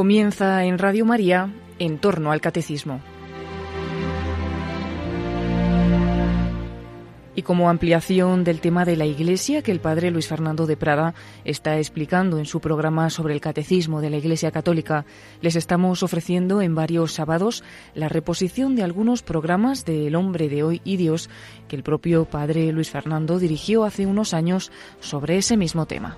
Comienza en Radio María en torno al catecismo. Y como ampliación del tema de la Iglesia que el padre Luis Fernando de Prada está explicando en su programa sobre el catecismo de la Iglesia Católica, les estamos ofreciendo en varios sábados la reposición de algunos programas de El hombre de hoy y Dios que el propio padre Luis Fernando dirigió hace unos años sobre ese mismo tema.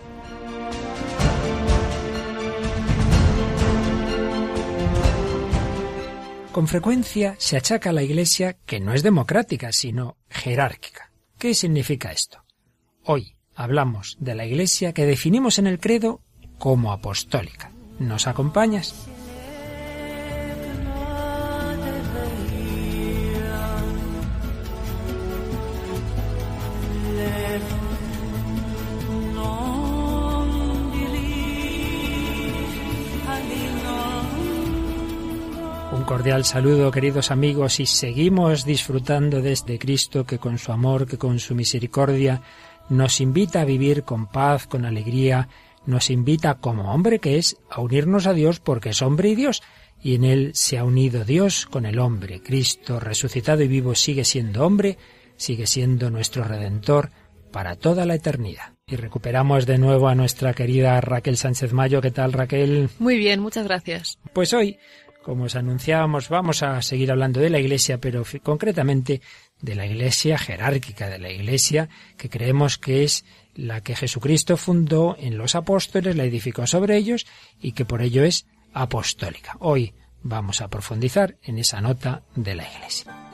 Con frecuencia se achaca a la Iglesia que no es democrática, sino jerárquica. ¿Qué significa esto? Hoy hablamos de la Iglesia que definimos en el credo como apostólica. ¿Nos acompañas? Cordial saludo, queridos amigos, y seguimos disfrutando de este Cristo que con su amor, que con su misericordia, nos invita a vivir con paz, con alegría, nos invita como hombre que es a unirnos a Dios porque es hombre y Dios, y en él se ha unido Dios con el hombre. Cristo, resucitado y vivo, sigue siendo hombre, sigue siendo nuestro redentor para toda la eternidad. Y recuperamos de nuevo a nuestra querida Raquel Sánchez Mayo. ¿Qué tal, Raquel? Muy bien, muchas gracias. Pues hoy como os anunciábamos, vamos a seguir hablando de la Iglesia, pero concretamente de la Iglesia jerárquica, de la Iglesia que creemos que es la que Jesucristo fundó en los apóstoles, la edificó sobre ellos y que por ello es apostólica. Hoy vamos a profundizar en esa nota de la Iglesia.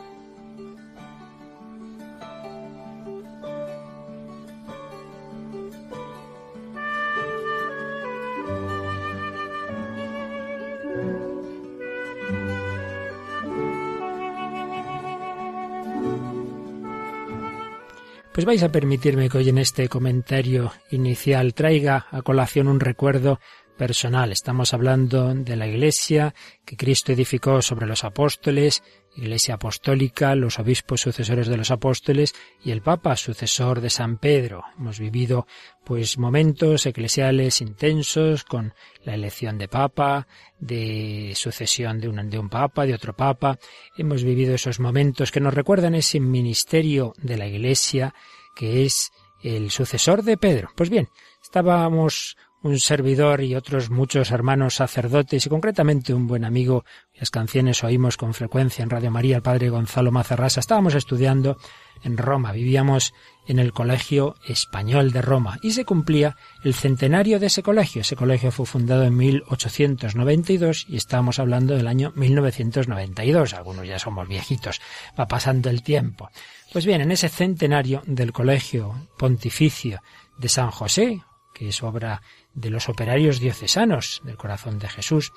Pues vais a permitirme que hoy en este comentario inicial traiga a colación un recuerdo personal. Estamos hablando de la Iglesia que Cristo edificó sobre los apóstoles, Iglesia apostólica, los obispos sucesores de los apóstoles y el Papa sucesor de San Pedro. Hemos vivido pues momentos eclesiales intensos con la elección de Papa, de sucesión de un, de un Papa, de otro Papa. Hemos vivido esos momentos que nos recuerdan ese ministerio de la Iglesia que es el sucesor de Pedro. Pues bien, estábamos un servidor y otros muchos hermanos sacerdotes y concretamente un buen amigo, cuyas canciones oímos con frecuencia en Radio María, el padre Gonzalo Mazarrasa. Estábamos estudiando en Roma, vivíamos en el Colegio Español de Roma y se cumplía el centenario de ese colegio. Ese colegio fue fundado en 1892 y estábamos hablando del año 1992. Algunos ya somos viejitos, va pasando el tiempo. Pues bien, en ese centenario del Colegio Pontificio de San José, que es obra de los operarios diocesanos del corazón de Jesús,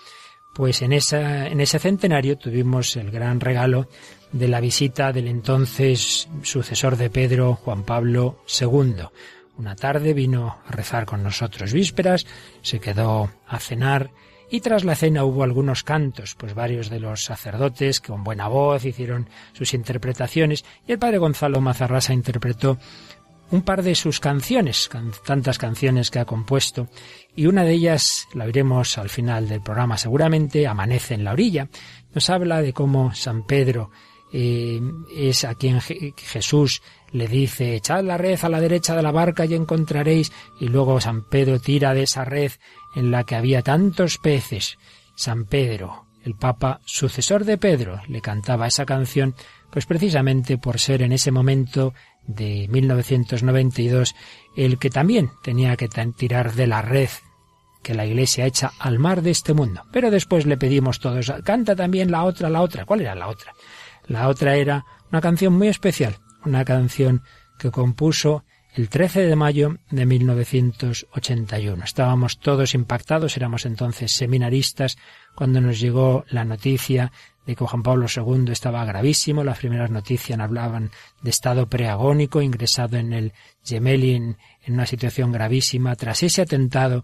pues en, esa, en ese centenario tuvimos el gran regalo de la visita del entonces sucesor de Pedro, Juan Pablo II. Una tarde vino a rezar con nosotros vísperas, se quedó a cenar y tras la cena hubo algunos cantos, pues varios de los sacerdotes que con buena voz hicieron sus interpretaciones y el padre Gonzalo Mazarrasa interpretó un par de sus canciones, tantas canciones que ha compuesto, y una de ellas la veremos al final del programa seguramente, Amanece en la orilla. Nos habla de cómo San Pedro eh, es a quien Jesús le dice, echad la red a la derecha de la barca y encontraréis, y luego San Pedro tira de esa red en la que había tantos peces. San Pedro, el Papa sucesor de Pedro, le cantaba esa canción, pues precisamente por ser en ese momento de 1992 el que también tenía que tirar de la red que la Iglesia echa al mar de este mundo. Pero después le pedimos todos, canta también la otra, la otra. ¿Cuál era la otra? La otra era una canción muy especial, una canción que compuso el 13 de mayo de 1981. Estábamos todos impactados, éramos entonces seminaristas, cuando nos llegó la noticia de que Juan Pablo II estaba gravísimo. Las primeras noticias hablaban de estado preagónico, ingresado en el Gemelli en, una situación gravísima tras ese atentado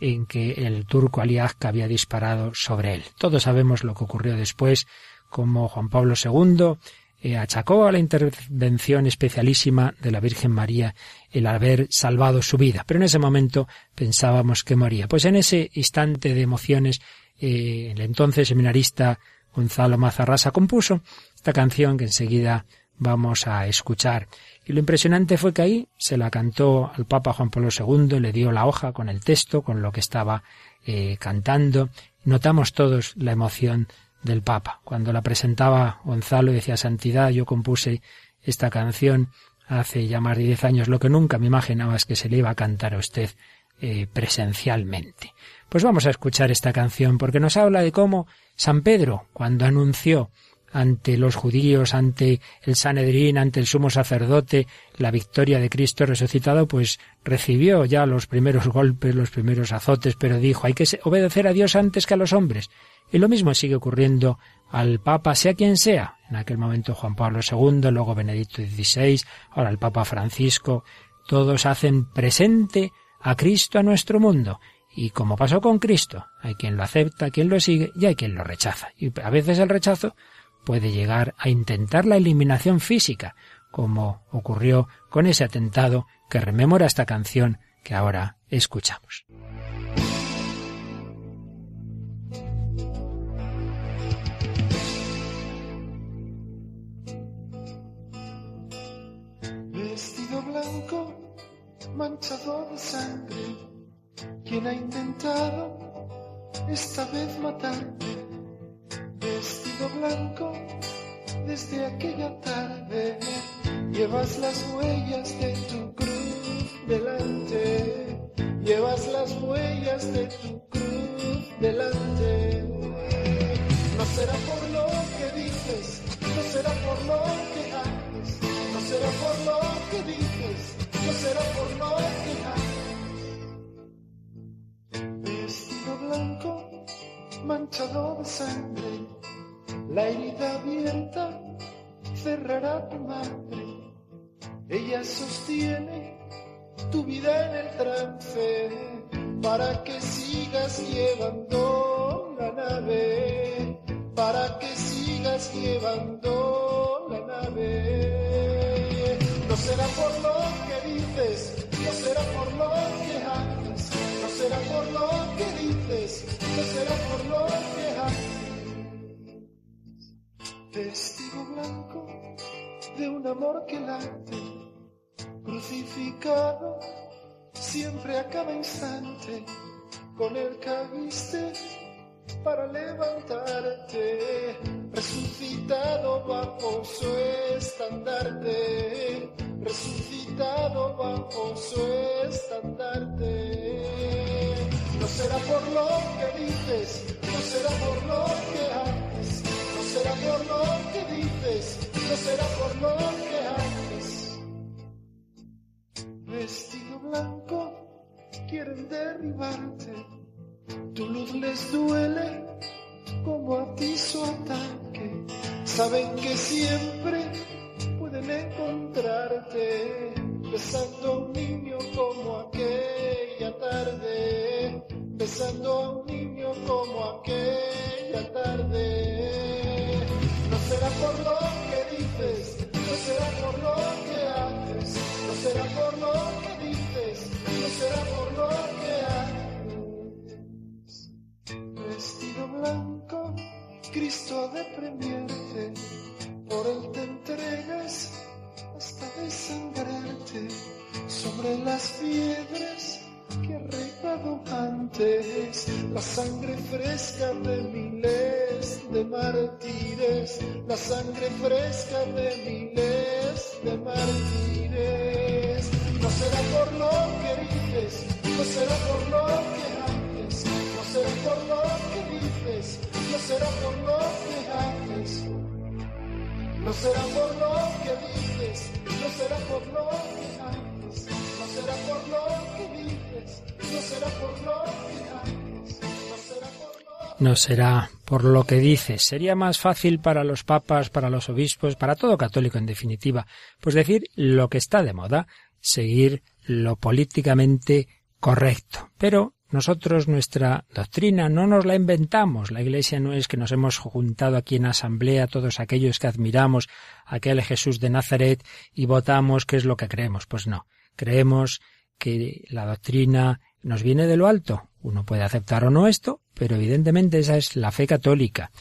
en que el turco Ali había disparado sobre él. Todos sabemos lo que ocurrió después, como Juan Pablo II eh, achacó a la intervención especialísima de la Virgen María el haber salvado su vida. Pero en ese momento pensábamos que moría. Pues en ese instante de emociones eh, el entonces seminarista Gonzalo Mazarrasa compuso esta canción que enseguida vamos a escuchar. Y lo impresionante fue que ahí se la cantó al Papa Juan Pablo II, le dio la hoja con el texto, con lo que estaba eh, cantando. Notamos todos la emoción del Papa. Cuando la presentaba Gonzalo decía Santidad, yo compuse esta canción hace ya más de diez años. Lo que nunca me imaginaba es que se le iba a cantar a usted eh, presencialmente. Pues vamos a escuchar esta canción porque nos habla de cómo San Pedro, cuando anunció ante los judíos, ante el Sanedrín, ante el sumo sacerdote, la victoria de Cristo resucitado, pues recibió ya los primeros golpes, los primeros azotes, pero dijo, hay que obedecer a Dios antes que a los hombres. Y lo mismo sigue ocurriendo al Papa, sea quien sea. En aquel momento Juan Pablo II, luego Benedicto XVI, ahora el Papa Francisco, todos hacen presente a Cristo a nuestro mundo. Y como pasó con Cristo, hay quien lo acepta, quien lo sigue y hay quien lo rechaza. Y a veces el rechazo puede llegar a intentar la eliminación física, como ocurrió con ese atentado que rememora esta canción que ahora escuchamos. Vestido blanco, manchado de sangre, quien ha intentado esta vez matarte vestido blanco desde aquella tarde. Llevas las huellas de tu cruz delante. Llevas las huellas de tu cruz delante. No será por lo que dices, no será por lo de sangre, la herida abierta cerrará tu madre. Ella sostiene tu vida en el trance para que sigas llevando la nave, para que sigas llevando la nave. No será por lo que dices, no será por lo que resucitado bajo su estandarte, será por lo que dices, no será por lo que haces, no será por lo que dices, no será por lo que haces. Vestido blanco, quieren derribarte, tu luz les duele como a ti su ataque. Saben que siempre pueden encontrarte besando un niño como aquella tarde besando a un niño como aquella de miles de mártires. No será por lo que dices, no será por lo que haces, no será por lo que dices, no será por lo que haces. No será por lo que dices, no será por lo que haces, no será por lo que dices. No será por lo que dices. Sería más fácil para los papas, para los obispos, para todo católico en definitiva, pues decir lo que está de moda, seguir lo políticamente correcto. Pero nosotros nuestra doctrina no nos la inventamos. La Iglesia no es que nos hemos juntado aquí en asamblea todos aquellos que admiramos aquel Jesús de Nazaret y votamos qué es lo que creemos. Pues no. Creemos que la doctrina nos viene de lo alto, Uno puede aceptar o no esto, pero evidentemente esa es la fe católica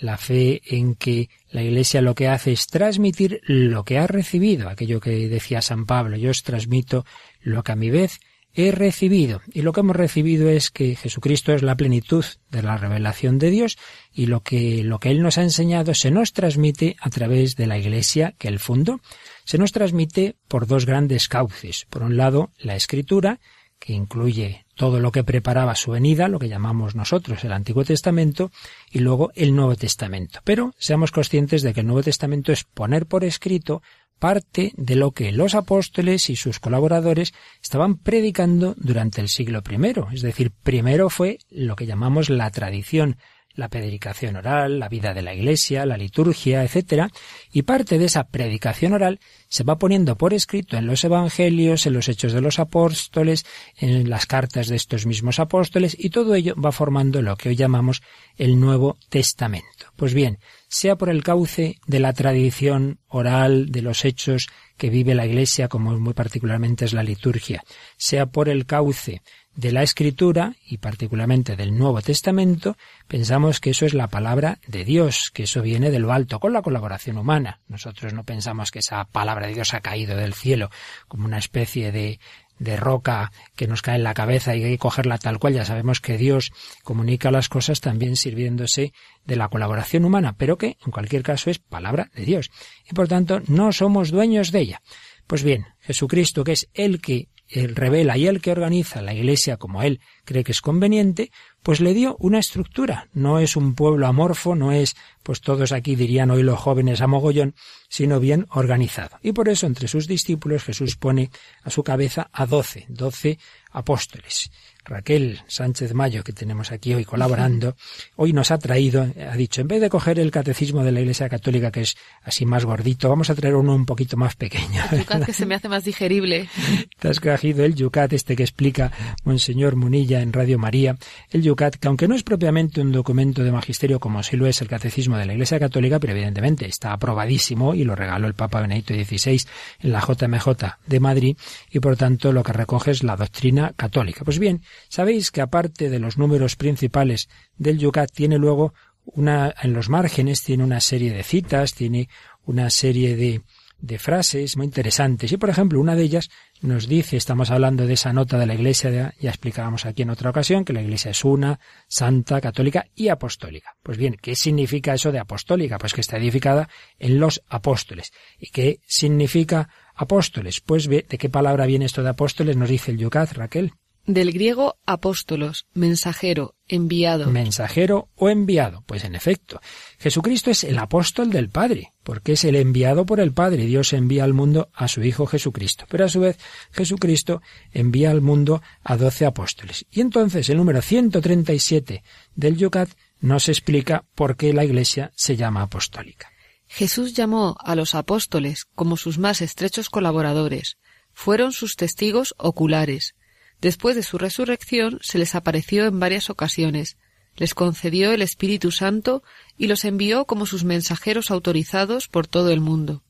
la fe en que la Iglesia lo que hace es transmitir lo que ha recibido, aquello que decía San Pablo, yo os transmito lo que a mi vez he recibido. Y lo que hemos recibido es que Jesucristo es la plenitud de la revelación de Dios y lo que, lo que Él nos ha enseñado se nos transmite a través de la Iglesia que Él fundó. Se nos transmite por dos grandes cauces. Por un lado, la Escritura, que incluye todo lo que preparaba su venida, lo que llamamos nosotros el Antiguo Testamento, y luego el Nuevo Testamento. Pero seamos conscientes de que el Nuevo Testamento es poner por escrito parte de lo que los apóstoles y sus colaboradores estaban predicando durante el siglo I. Es decir, primero fue lo que llamamos la tradición la predicación oral, la vida de la iglesia, la liturgia, etc. Y parte de esa predicación oral se va poniendo por escrito en los evangelios, en los hechos de los apóstoles, en las cartas de estos mismos apóstoles, y todo ello va formando lo que hoy llamamos el Nuevo Testamento. Pues bien, sea por el cauce de la tradición oral, de los hechos que vive la Iglesia, como muy particularmente es la liturgia, sea por el cauce de la Escritura y particularmente del Nuevo Testamento, pensamos que eso es la palabra de Dios, que eso viene de lo alto, con la colaboración humana. Nosotros no pensamos que esa palabra de Dios ha caído del cielo como una especie de, de roca que nos cae en la cabeza y hay que cogerla tal cual. Ya sabemos que Dios comunica las cosas también sirviéndose de la colaboración humana, pero que en cualquier caso es palabra de Dios. Y por tanto no somos dueños de ella. Pues bien, Jesucristo, que es el que él revela y el que organiza la Iglesia como él cree que es conveniente, pues le dio una estructura. No es un pueblo amorfo, no es, pues todos aquí dirían hoy los jóvenes a mogollón, sino bien organizado. Y por eso entre sus discípulos Jesús pone a su cabeza a doce, doce apóstoles. Raquel Sánchez Mayo, que tenemos aquí hoy colaborando, hoy nos ha traído, ha dicho, en vez de coger el catecismo de la Iglesia Católica, que es así más gordito, vamos a traer uno un poquito más pequeño. El yucat que se me hace más digerible. Te has cogido el yucat este que explica Monseñor Munilla en Radio María. El yucat, que aunque no es propiamente un documento de magisterio como sí lo es el catecismo de la Iglesia Católica, pero evidentemente está aprobadísimo y lo regaló el Papa Benedicto XVI en la JMJ de Madrid y por tanto lo que recoge es la doctrina católica. Pues bien, Sabéis que aparte de los números principales del Yucat tiene luego una, en los márgenes tiene una serie de citas, tiene una serie de, de frases muy interesantes. Y por ejemplo, una de ellas nos dice, estamos hablando de esa nota de la Iglesia, ya explicábamos aquí en otra ocasión, que la Iglesia es una, santa, católica y apostólica. Pues bien, ¿qué significa eso de apostólica? Pues que está edificada en los apóstoles. ¿Y qué significa apóstoles? Pues ¿de qué palabra viene esto de apóstoles? Nos dice el Yucat, Raquel. Del griego apóstolos, mensajero, enviado. Mensajero o enviado. Pues en efecto, Jesucristo es el apóstol del Padre, porque es el enviado por el Padre. Dios envía al mundo a su Hijo Jesucristo. Pero a su vez, Jesucristo envía al mundo a doce apóstoles. Y entonces el número 137 del Yucat nos explica por qué la Iglesia se llama apostólica. Jesús llamó a los apóstoles como sus más estrechos colaboradores. Fueron sus testigos oculares Después de su resurrección se les apareció en varias ocasiones, les concedió el Espíritu Santo y los envió como sus mensajeros autorizados por todo el mundo.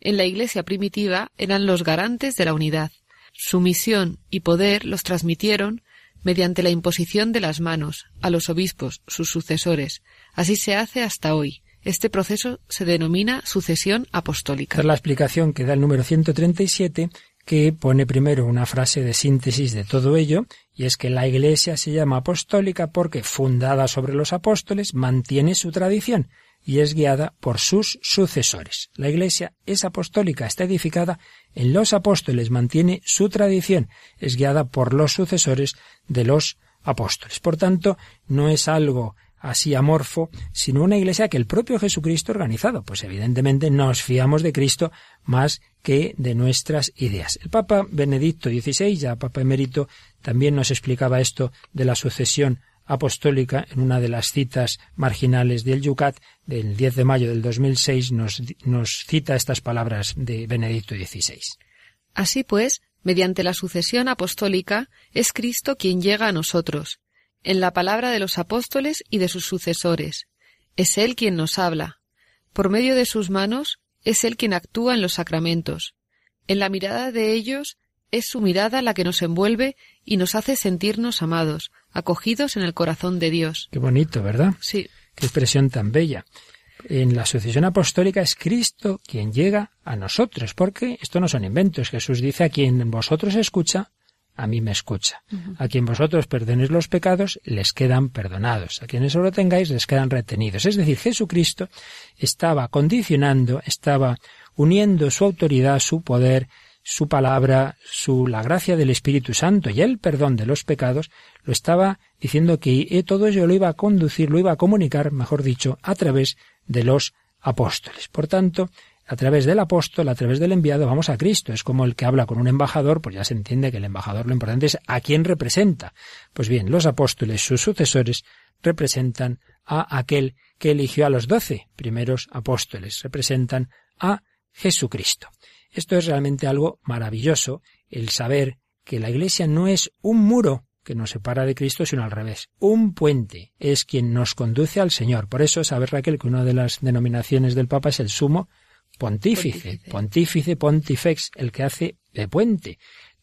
En la Iglesia primitiva eran los garantes de la unidad. Su misión y poder los transmitieron mediante la imposición de las manos a los obispos, sus sucesores. Así se hace hasta hoy. Este proceso se denomina sucesión apostólica. la explicación que da el número 137 que pone primero una frase de síntesis de todo ello, y es que la Iglesia se llama apostólica porque, fundada sobre los apóstoles, mantiene su tradición y es guiada por sus sucesores. La Iglesia es apostólica, está edificada en los apóstoles, mantiene su tradición, es guiada por los sucesores de los apóstoles. Por tanto, no es algo así amorfo, sino una iglesia que el propio Jesucristo ha organizado. Pues evidentemente nos fiamos de Cristo más que de nuestras ideas. El Papa Benedicto XVI, ya Papa emérito, también nos explicaba esto de la sucesión apostólica en una de las citas marginales del Yucat del 10 de mayo del 2006 nos, nos cita estas palabras de Benedicto XVI. Así pues, mediante la sucesión apostólica es Cristo quien llega a nosotros, en la palabra de los apóstoles y de sus sucesores. Es Él quien nos habla. Por medio de sus manos es Él quien actúa en los sacramentos. En la mirada de ellos es su mirada la que nos envuelve y nos hace sentirnos amados, acogidos en el corazón de Dios. Qué bonito, ¿verdad? Sí. Qué expresión tan bella. En la sucesión apostólica es Cristo quien llega a nosotros, porque esto no son inventos. Jesús dice a quien vosotros escucha, a mí me escucha. A quien vosotros perdonéis los pecados, les quedan perdonados. A quienes solo tengáis, les quedan retenidos. Es decir, Jesucristo estaba condicionando, estaba uniendo su autoridad, su poder, su palabra, su la gracia del Espíritu Santo y el perdón de los pecados, lo estaba diciendo que todo ello lo iba a conducir, lo iba a comunicar, mejor dicho, a través de los apóstoles. Por tanto, a través del apóstol, a través del enviado, vamos a Cristo. Es como el que habla con un embajador, pues ya se entiende que el embajador lo importante es a quién representa. Pues bien, los apóstoles, sus sucesores, representan a aquel que eligió a los doce primeros apóstoles, representan a Jesucristo. Esto es realmente algo maravilloso, el saber que la Iglesia no es un muro que nos separa de Cristo, sino al revés. Un puente es quien nos conduce al Señor. Por eso, saber Raquel que una de las denominaciones del Papa es el sumo pontífice, pontífice, pontifex, el que hace de puente.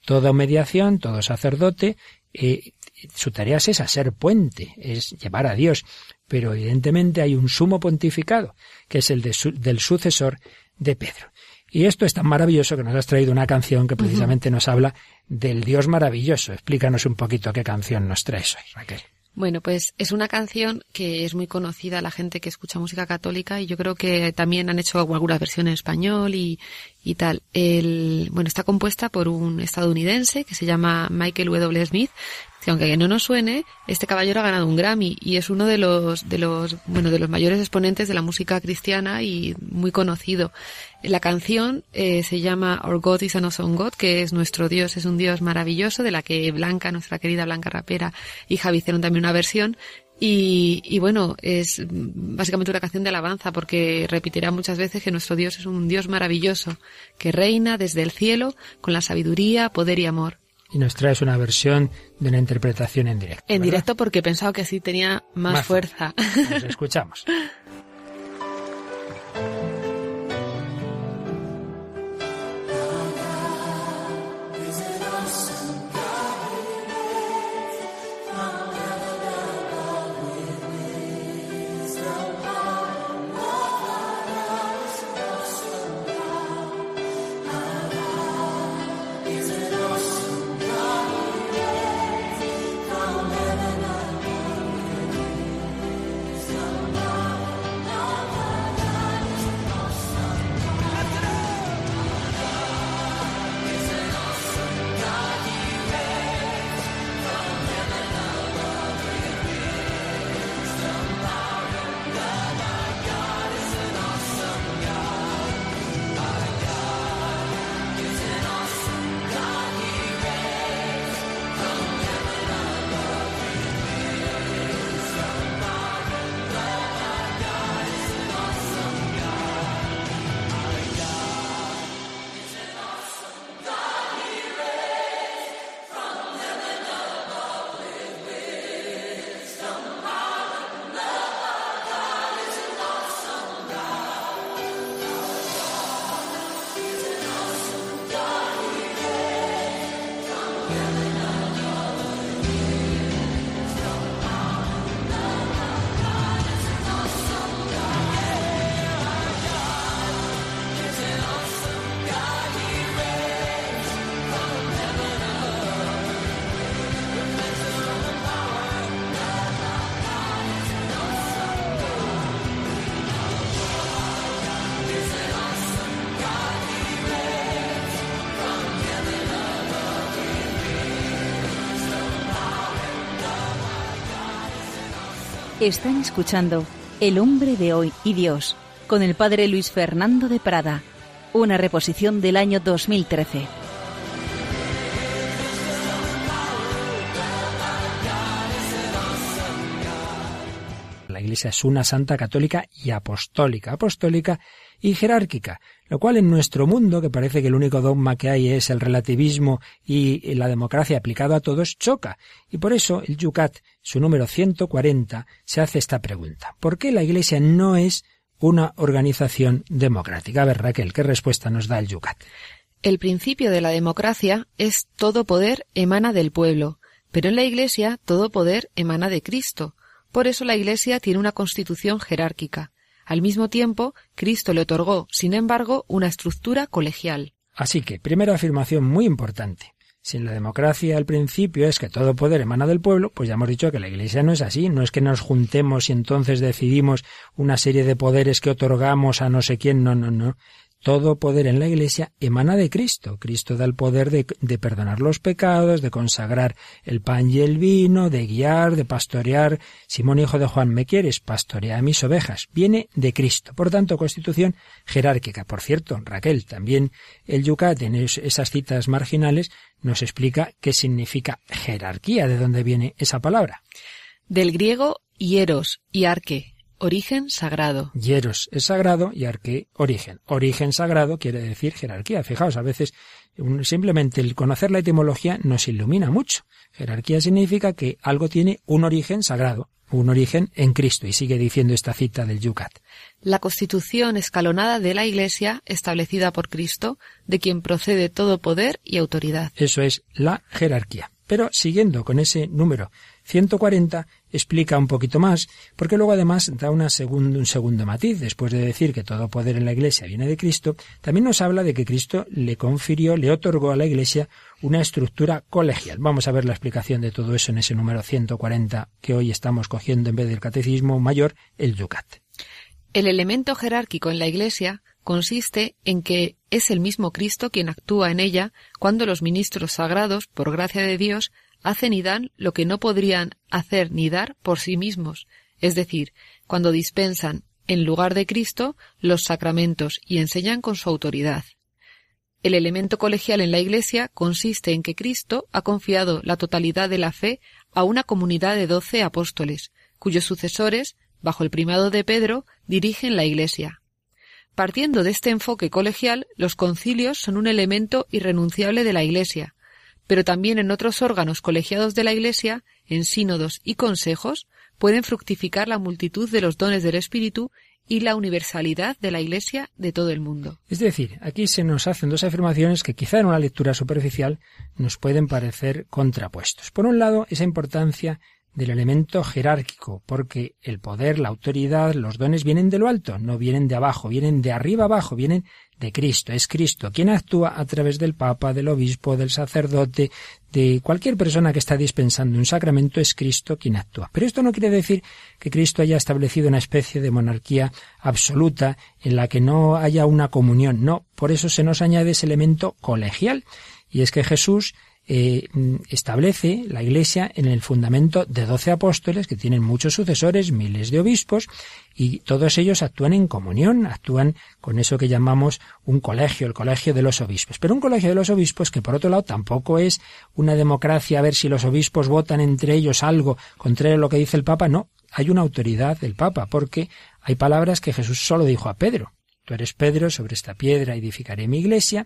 Toda mediación, todo sacerdote, eh, su tarea es esa, ser puente, es llevar a Dios. Pero evidentemente hay un sumo pontificado, que es el del sucesor de Pedro. Y esto es tan maravilloso que nos has traído una canción que precisamente nos habla del Dios maravilloso. Explícanos un poquito qué canción nos traes hoy, Raquel. Bueno, pues es una canción que es muy conocida a la gente que escucha música católica y yo creo que también han hecho alguna versión en español y, y tal. El, bueno, está compuesta por un estadounidense que se llama Michael W. Smith que aunque no nos suene, este caballero ha ganado un Grammy y es uno de los, de los, bueno, de los mayores exponentes de la música cristiana y muy conocido. La canción eh, se llama Our God is an Awesome God, que es nuestro Dios, es un Dios maravilloso, de la que Blanca, nuestra querida Blanca Rapera y Javi hicieron también una versión. Y, y, bueno, es básicamente una canción de alabanza porque repetirá muchas veces que nuestro Dios es un Dios maravilloso, que reina desde el cielo con la sabiduría, poder y amor y nos traes una versión de una interpretación en directo. En directo porque he pensado que sí tenía más, fuerza. Nos escuchamos. Están escuchando El hombre de hoy y Dios con el padre Luis Fernando de Prada, una reposición del año 2013. La Iglesia es una santa católica y apostólica. Apostólica y jerárquica, lo cual en nuestro mundo, que parece que el único dogma que hay es el relativismo y la democracia aplicado a todos, choca. Y por eso el Yucat, su número 140, se hace esta pregunta. ¿Por qué la Iglesia no es una organización democrática? A ver, Raquel, ¿qué respuesta nos da el Yucat? El principio de la democracia es todo poder emana del pueblo, pero en la Iglesia todo poder emana de Cristo. Por eso la Iglesia tiene una constitución jerárquica. Al mismo tiempo, Cristo le otorgó, sin embargo, una estructura colegial. Así que, primera afirmación muy importante. Si en la democracia el principio es que todo poder emana del pueblo, pues ya hemos dicho que la Iglesia no es así, no es que nos juntemos y entonces decidimos una serie de poderes que otorgamos a no sé quién, no, no, no. Todo poder en la Iglesia emana de Cristo. Cristo da el poder de, perdonar los pecados, de consagrar el pan y el vino, de guiar, de pastorear. Simón, hijo de Juan, ¿me quieres? Pastorea a mis ovejas. Viene de Cristo. Por tanto, constitución jerárquica. Por cierto, Raquel, también el Yucat en esas citas marginales nos explica qué significa jerarquía, de dónde viene esa palabra. Del griego hieros y arque, Origen sagrado. Hieros es sagrado y arque origen. Origen sagrado quiere decir jerarquía. Fijaos, a veces simplemente el conocer la etimología nos ilumina mucho. Jerarquía significa que algo tiene un origen sagrado, un origen en Cristo. Y sigue diciendo esta cita del Yucat. La constitución escalonada de la Iglesia, establecida por Cristo, de quien procede todo poder y autoridad. Eso es la jerarquía. Pero siguiendo con ese número 140 explica un poquito más, porque luego además da una segundo, un segundo matiz. Después de decir que todo poder en la Iglesia viene de Cristo, también nos habla de que Cristo le confirió, le otorgó a la Iglesia una estructura colegial. Vamos a ver la explicación de todo eso en ese número 140 que hoy estamos cogiendo en vez del Catecismo Mayor, el Yucat. El elemento jerárquico en la Iglesia consiste en que es el mismo Cristo quien actúa en ella cuando los ministros sagrados, por gracia de Dios, hacen y dan lo que no podrían hacer ni dar por sí mismos, es decir, cuando dispensan, en lugar de Cristo, los sacramentos y enseñan con su autoridad. El elemento colegial en la Iglesia consiste en que Cristo ha confiado la totalidad de la fe a una comunidad de doce apóstoles, cuyos sucesores, bajo el primado de Pedro, dirigen la Iglesia. Partiendo de este enfoque colegial, los concilios son un elemento irrenunciable de la Iglesia, pero también en otros órganos colegiados de la Iglesia, en sínodos y consejos, pueden fructificar la multitud de los dones del Espíritu y la universalidad de la Iglesia de todo el mundo. Es decir, aquí se nos hacen dos afirmaciones que quizá en una lectura superficial nos pueden parecer contrapuestos. Por un lado, esa importancia del elemento jerárquico, porque el poder, la autoridad, los dones vienen de lo alto, no vienen de abajo, vienen de arriba abajo, vienen de Cristo. Es Cristo quien actúa a través del Papa, del obispo, del sacerdote, de cualquier persona que está dispensando un sacramento, es Cristo quien actúa. Pero esto no quiere decir que Cristo haya establecido una especie de monarquía absoluta en la que no haya una comunión. No, por eso se nos añade ese elemento colegial. Y es que Jesús eh, establece la Iglesia en el fundamento de doce apóstoles que tienen muchos sucesores, miles de obispos, y todos ellos actúan en comunión, actúan con eso que llamamos un colegio, el colegio de los obispos. Pero un colegio de los obispos que por otro lado tampoco es una democracia a ver si los obispos votan entre ellos algo contrario a lo que dice el Papa, no, hay una autoridad del Papa, porque hay palabras que Jesús solo dijo a Pedro. Tú eres Pedro, sobre esta piedra edificaré mi iglesia,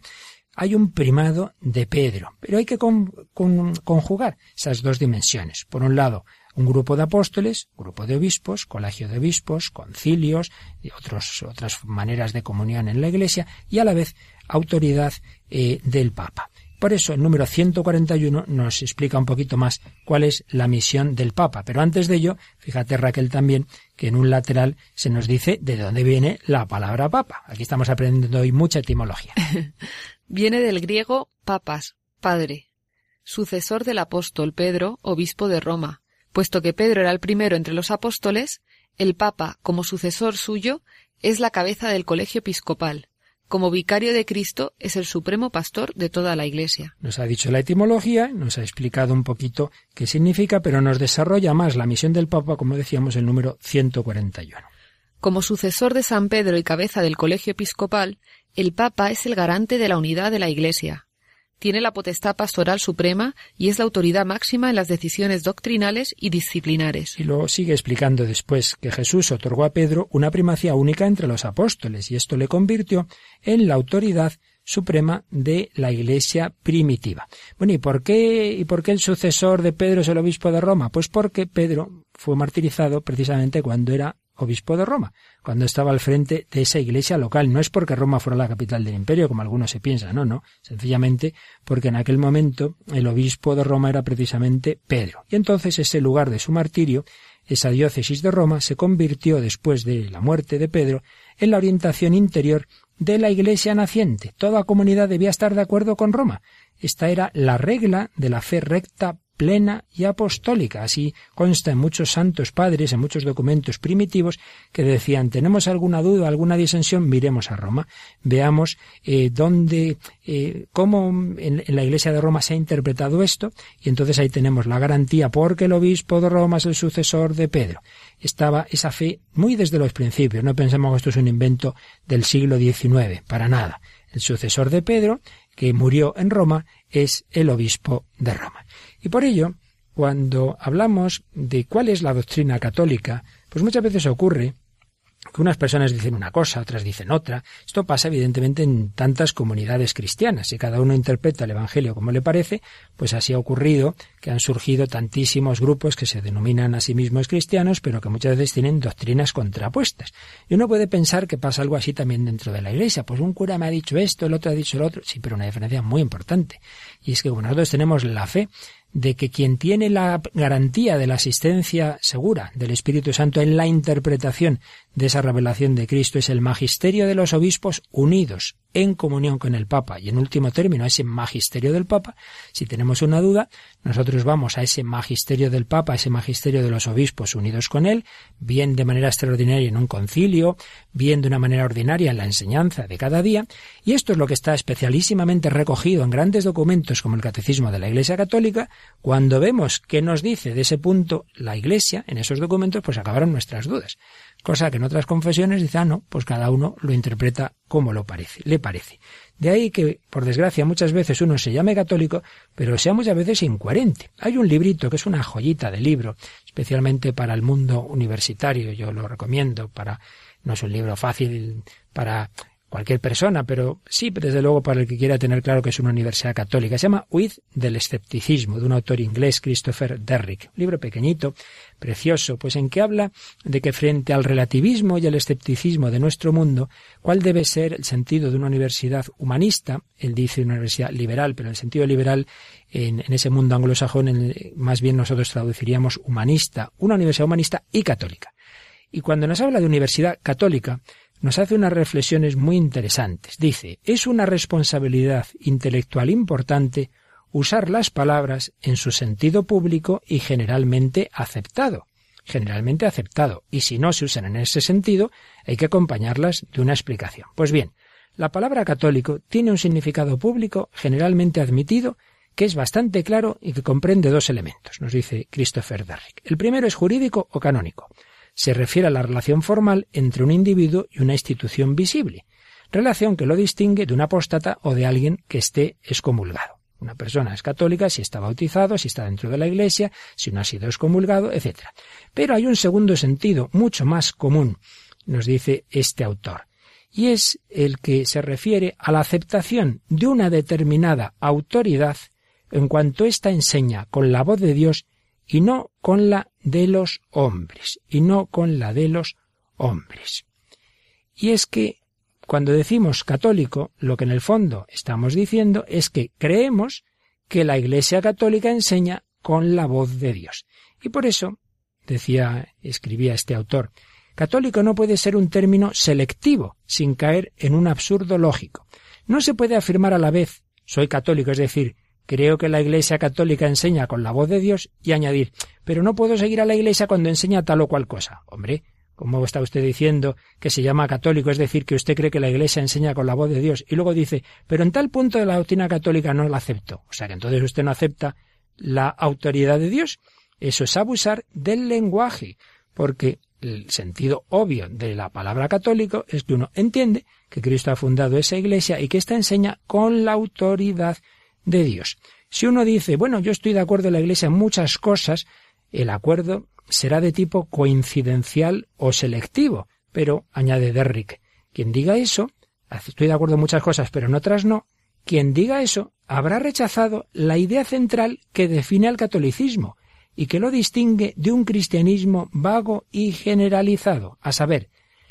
hay un primado de Pedro, pero hay que conjugar esas dos dimensiones. Por un lado, un grupo de apóstoles, grupo de obispos, colegio de obispos, concilios y otras maneras de comunión en la Iglesia y a la vez autoridad eh, del Papa. Por eso el número 141 nos explica un poquito más cuál es la misión del Papa. Pero antes de ello, fíjate Raquel también que en un lateral se nos dice de dónde viene la palabra Papa. Aquí estamos aprendiendo hoy mucha etimología. Viene del griego papas, padre, sucesor del apóstol Pedro, obispo de Roma. Puesto que Pedro era el primero entre los apóstoles, el Papa, como sucesor suyo, es la cabeza del colegio episcopal. Como vicario de Cristo es el supremo pastor de toda la Iglesia. Nos ha dicho la etimología, nos ha explicado un poquito qué significa, pero nos desarrolla más la misión del Papa, como decíamos, el número 141. Como sucesor de San Pedro y cabeza del colegio episcopal, el Papa es el garante de la unidad de la Iglesia. Tiene la potestad pastoral suprema y es la autoridad máxima en las decisiones doctrinales y disciplinares. Y luego sigue explicando después que Jesús otorgó a Pedro una primacía única entre los apóstoles y esto le convirtió en la autoridad suprema de la Iglesia primitiva. Bueno, ¿y por qué, y por qué el sucesor de Pedro es el obispo de Roma? Pues porque Pedro fue martirizado precisamente cuando era obispo de Roma, cuando estaba al frente de esa iglesia local. No es porque Roma fuera la capital del imperio, como algunos se piensan, no, no, sencillamente porque en aquel momento el obispo de Roma era precisamente Pedro. Y entonces ese lugar de su martirio, esa diócesis de Roma, se convirtió después de la muerte de Pedro en la orientación interior de la Iglesia naciente. Toda comunidad debía estar de acuerdo con Roma. Esta era la regla de la fe recta plena y apostólica. Así consta en muchos santos padres, en muchos documentos primitivos, que decían, tenemos alguna duda, alguna disensión, miremos a Roma, veamos eh, dónde, eh, cómo en, la Iglesia de Roma se ha interpretado esto, y entonces ahí tenemos la garantía, porque el obispo de Roma es el sucesor de Pedro. Estaba esa fe muy desde los principios, no pensemos que esto es un invento del siglo XIX, para nada. El sucesor de Pedro, que murió en Roma, es el obispo de Roma. Y por ello, cuando hablamos de cuál es la doctrina católica, pues muchas veces ocurre que unas personas dicen una cosa, otras dicen otra. Esto pasa evidentemente en tantas comunidades cristianas. Si cada uno interpreta el Evangelio como le parece, pues así ha ocurrido que han surgido tantísimos grupos que se denominan a sí mismos cristianos, pero que muchas veces tienen doctrinas contrapuestas. Y uno puede pensar que pasa algo así también dentro de la Iglesia. Pues un cura me ha dicho esto, el otro ha dicho lo otro. Sí, pero una diferencia muy importante. Y es que nosotros tenemos la fe de que quien tiene la garantía de la asistencia segura del Espíritu Santo en la interpretación de esa revelación de Cristo es el magisterio de los obispos unidos en comunión con el Papa. Y en último término, ese magisterio del Papa, si tenemos una duda, nosotros vamos a ese magisterio del Papa, a ese magisterio de los obispos unidos con él, bien de manera extraordinaria en un concilio, bien de una manera ordinaria en la enseñanza de cada día, y esto es lo que está especialísimamente recogido en grandes documentos como el Catecismo de la Iglesia Católica, cuando vemos qué nos dice de ese punto la Iglesia en esos documentos, pues acabaron nuestras dudas. Cosa que en otras confesiones dice, ah, no, pues cada uno lo interpreta como lo parece, le parece. De ahí que, por desgracia, muchas veces uno se llame católico, pero sea muchas veces incoherente. Hay un librito que es una joyita de libro, especialmente para el mundo universitario, yo lo recomiendo para, no es un libro fácil para cualquier persona, pero sí, desde luego para el que quiera tener claro que es una universidad católica. Se llama Huid del escepticismo, de un autor inglés, Christopher Derrick. Un libro pequeñito, precioso, pues en que habla de que frente al relativismo y al escepticismo de nuestro mundo, ¿cuál debe ser el sentido de una universidad humanista? Él dice una universidad liberal, pero en el sentido liberal, en, en ese mundo anglosajón, más bien nosotros traduciríamos humanista, una universidad humanista y católica. Y cuando nos habla de universidad católica, nos hace unas reflexiones muy interesantes. Dice, es una responsabilidad intelectual importante usar las palabras en su sentido público y generalmente aceptado. Generalmente aceptado. Y si no se usan en ese sentido, hay que acompañarlas de una explicación. Pues bien, la palabra católico tiene un significado público generalmente admitido que es bastante claro y que comprende dos elementos, nos dice Christopher Derrick. El primero es jurídico o canónico se refiere a la relación formal entre un individuo y una institución visible, relación que lo distingue de un apóstata o de alguien que esté excomulgado. Una persona es católica si está bautizado, si está dentro de la iglesia, si no ha sido excomulgado, etc. Pero hay un segundo sentido, mucho más común, nos dice este autor, y es el que se refiere a la aceptación de una determinada autoridad en cuanto ésta enseña con la voz de Dios y no con la de los hombres, y no con la de los hombres. Y es que cuando decimos católico, lo que en el fondo estamos diciendo es que creemos que la Iglesia católica enseña con la voz de Dios. Y por eso, decía, escribía este autor, católico no puede ser un término selectivo, sin caer en un absurdo lógico. No se puede afirmar a la vez soy católico, es decir, creo que la Iglesia católica enseña con la voz de Dios y añadir, pero no puedo seguir a la Iglesia cuando enseña tal o cual cosa. Hombre, ¿cómo está usted diciendo que se llama católico? Es decir, que usted cree que la Iglesia enseña con la voz de Dios. Y luego dice, pero en tal punto de la doctrina católica no la acepto. O sea que entonces usted no acepta la autoridad de Dios. Eso es abusar del lenguaje, porque el sentido obvio de la palabra católico es que uno entiende que Cristo ha fundado esa iglesia y que ésta enseña con la autoridad de Dios. Si uno dice, bueno, yo estoy de acuerdo en la Iglesia en muchas cosas, el acuerdo será de tipo coincidencial o selectivo. Pero, añade Derrick, quien diga eso estoy de acuerdo en muchas cosas, pero en otras no, quien diga eso habrá rechazado la idea central que define al catolicismo y que lo distingue de un cristianismo vago y generalizado, a saber,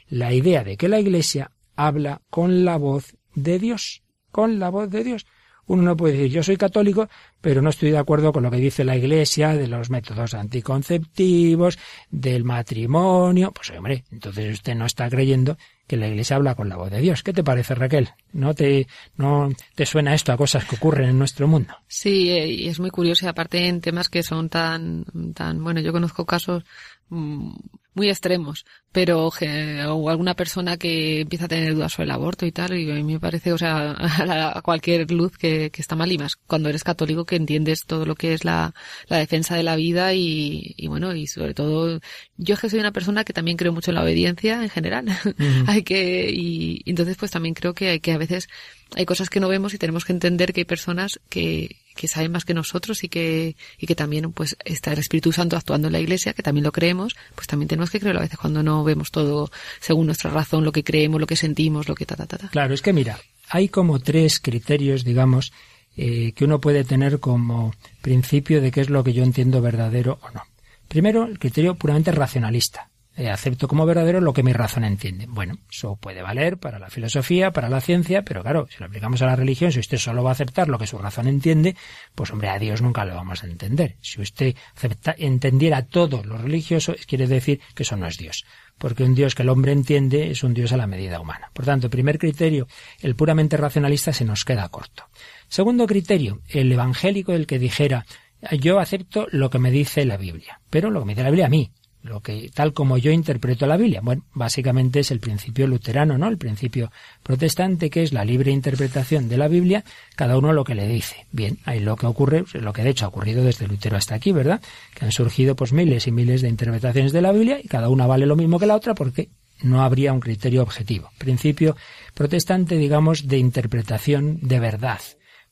la idea de que la Iglesia habla con la voz de Dios, con la voz de Dios. Uno no puede decir yo soy católico, pero no estoy de acuerdo con lo que dice la Iglesia de los métodos anticonceptivos, del matrimonio. Pues hombre, entonces usted no está creyendo que la Iglesia habla con la voz de Dios. ¿Qué te parece, Raquel? ¿No te, no te suena esto a cosas que ocurren en nuestro mundo? Sí, eh, y es muy curioso y aparte en temas que son tan, tan, bueno, yo conozco casos mm, muy extremos, pero o alguna persona que empieza a tener dudas sobre el aborto y tal, y a mí me parece, o sea, a, cualquier luz que, que, está mal y más cuando eres católico que entiendes todo lo que es la, la defensa de la vida y, y, bueno, y sobre todo, yo es que soy una persona que también creo mucho en la obediencia en general, hay que, y, y entonces pues también creo que hay que a veces hay cosas que no vemos y tenemos que entender que hay personas que, que saben más que nosotros y que, y que también pues está el Espíritu Santo actuando en la iglesia, que también lo creemos, pues también tenemos que creerlo a veces cuando no vemos todo según nuestra razón, lo que creemos, lo que sentimos, lo que ta, ta, ta. Claro, es que mira, hay como tres criterios, digamos, eh, que uno puede tener como principio de qué es lo que yo entiendo verdadero o no. Primero, el criterio puramente racionalista. Eh, acepto como verdadero lo que mi razón entiende. Bueno, eso puede valer para la filosofía, para la ciencia, pero claro, si lo aplicamos a la religión, si usted solo va a aceptar lo que su razón entiende, pues hombre, a Dios nunca lo vamos a entender. Si usted entendiera todo lo religioso, quiere decir que eso no es Dios. Porque un Dios que el hombre entiende es un Dios a la medida humana. Por tanto, primer criterio, el puramente racionalista se nos queda corto. Segundo criterio, el evangélico, el que dijera, yo acepto lo que me dice la Biblia, pero lo que me dice la Biblia a mí, lo que tal como yo interpreto la Biblia. Bueno, básicamente es el principio luterano, ¿no? El principio protestante que es la libre interpretación de la Biblia, cada uno lo que le dice. Bien, ahí lo que ocurre, lo que de hecho ha ocurrido desde Lutero hasta aquí, ¿verdad? Que han surgido pues miles y miles de interpretaciones de la Biblia y cada una vale lo mismo que la otra porque no habría un criterio objetivo. Principio protestante, digamos, de interpretación de verdad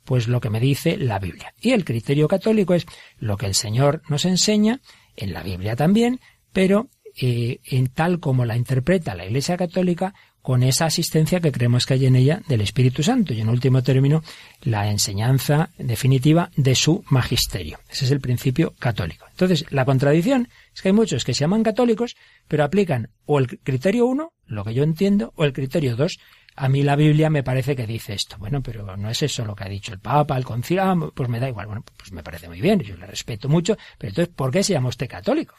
pues lo que me dice la Biblia. Y el criterio católico es lo que el Señor nos enseña, en la Biblia también, pero eh, en tal como la interpreta la Iglesia Católica, con esa asistencia que creemos que hay en ella del Espíritu Santo y en último término la enseñanza definitiva de su magisterio. Ese es el principio católico. Entonces, la contradicción es que hay muchos que se llaman católicos, pero aplican o el criterio 1, lo que yo entiendo, o el criterio 2. A mí la Biblia me parece que dice esto. Bueno, pero no es eso lo que ha dicho el Papa, el concilio, ah, pues me da igual. Bueno, pues me parece muy bien, yo le respeto mucho, pero entonces, ¿por qué se llama usted católico?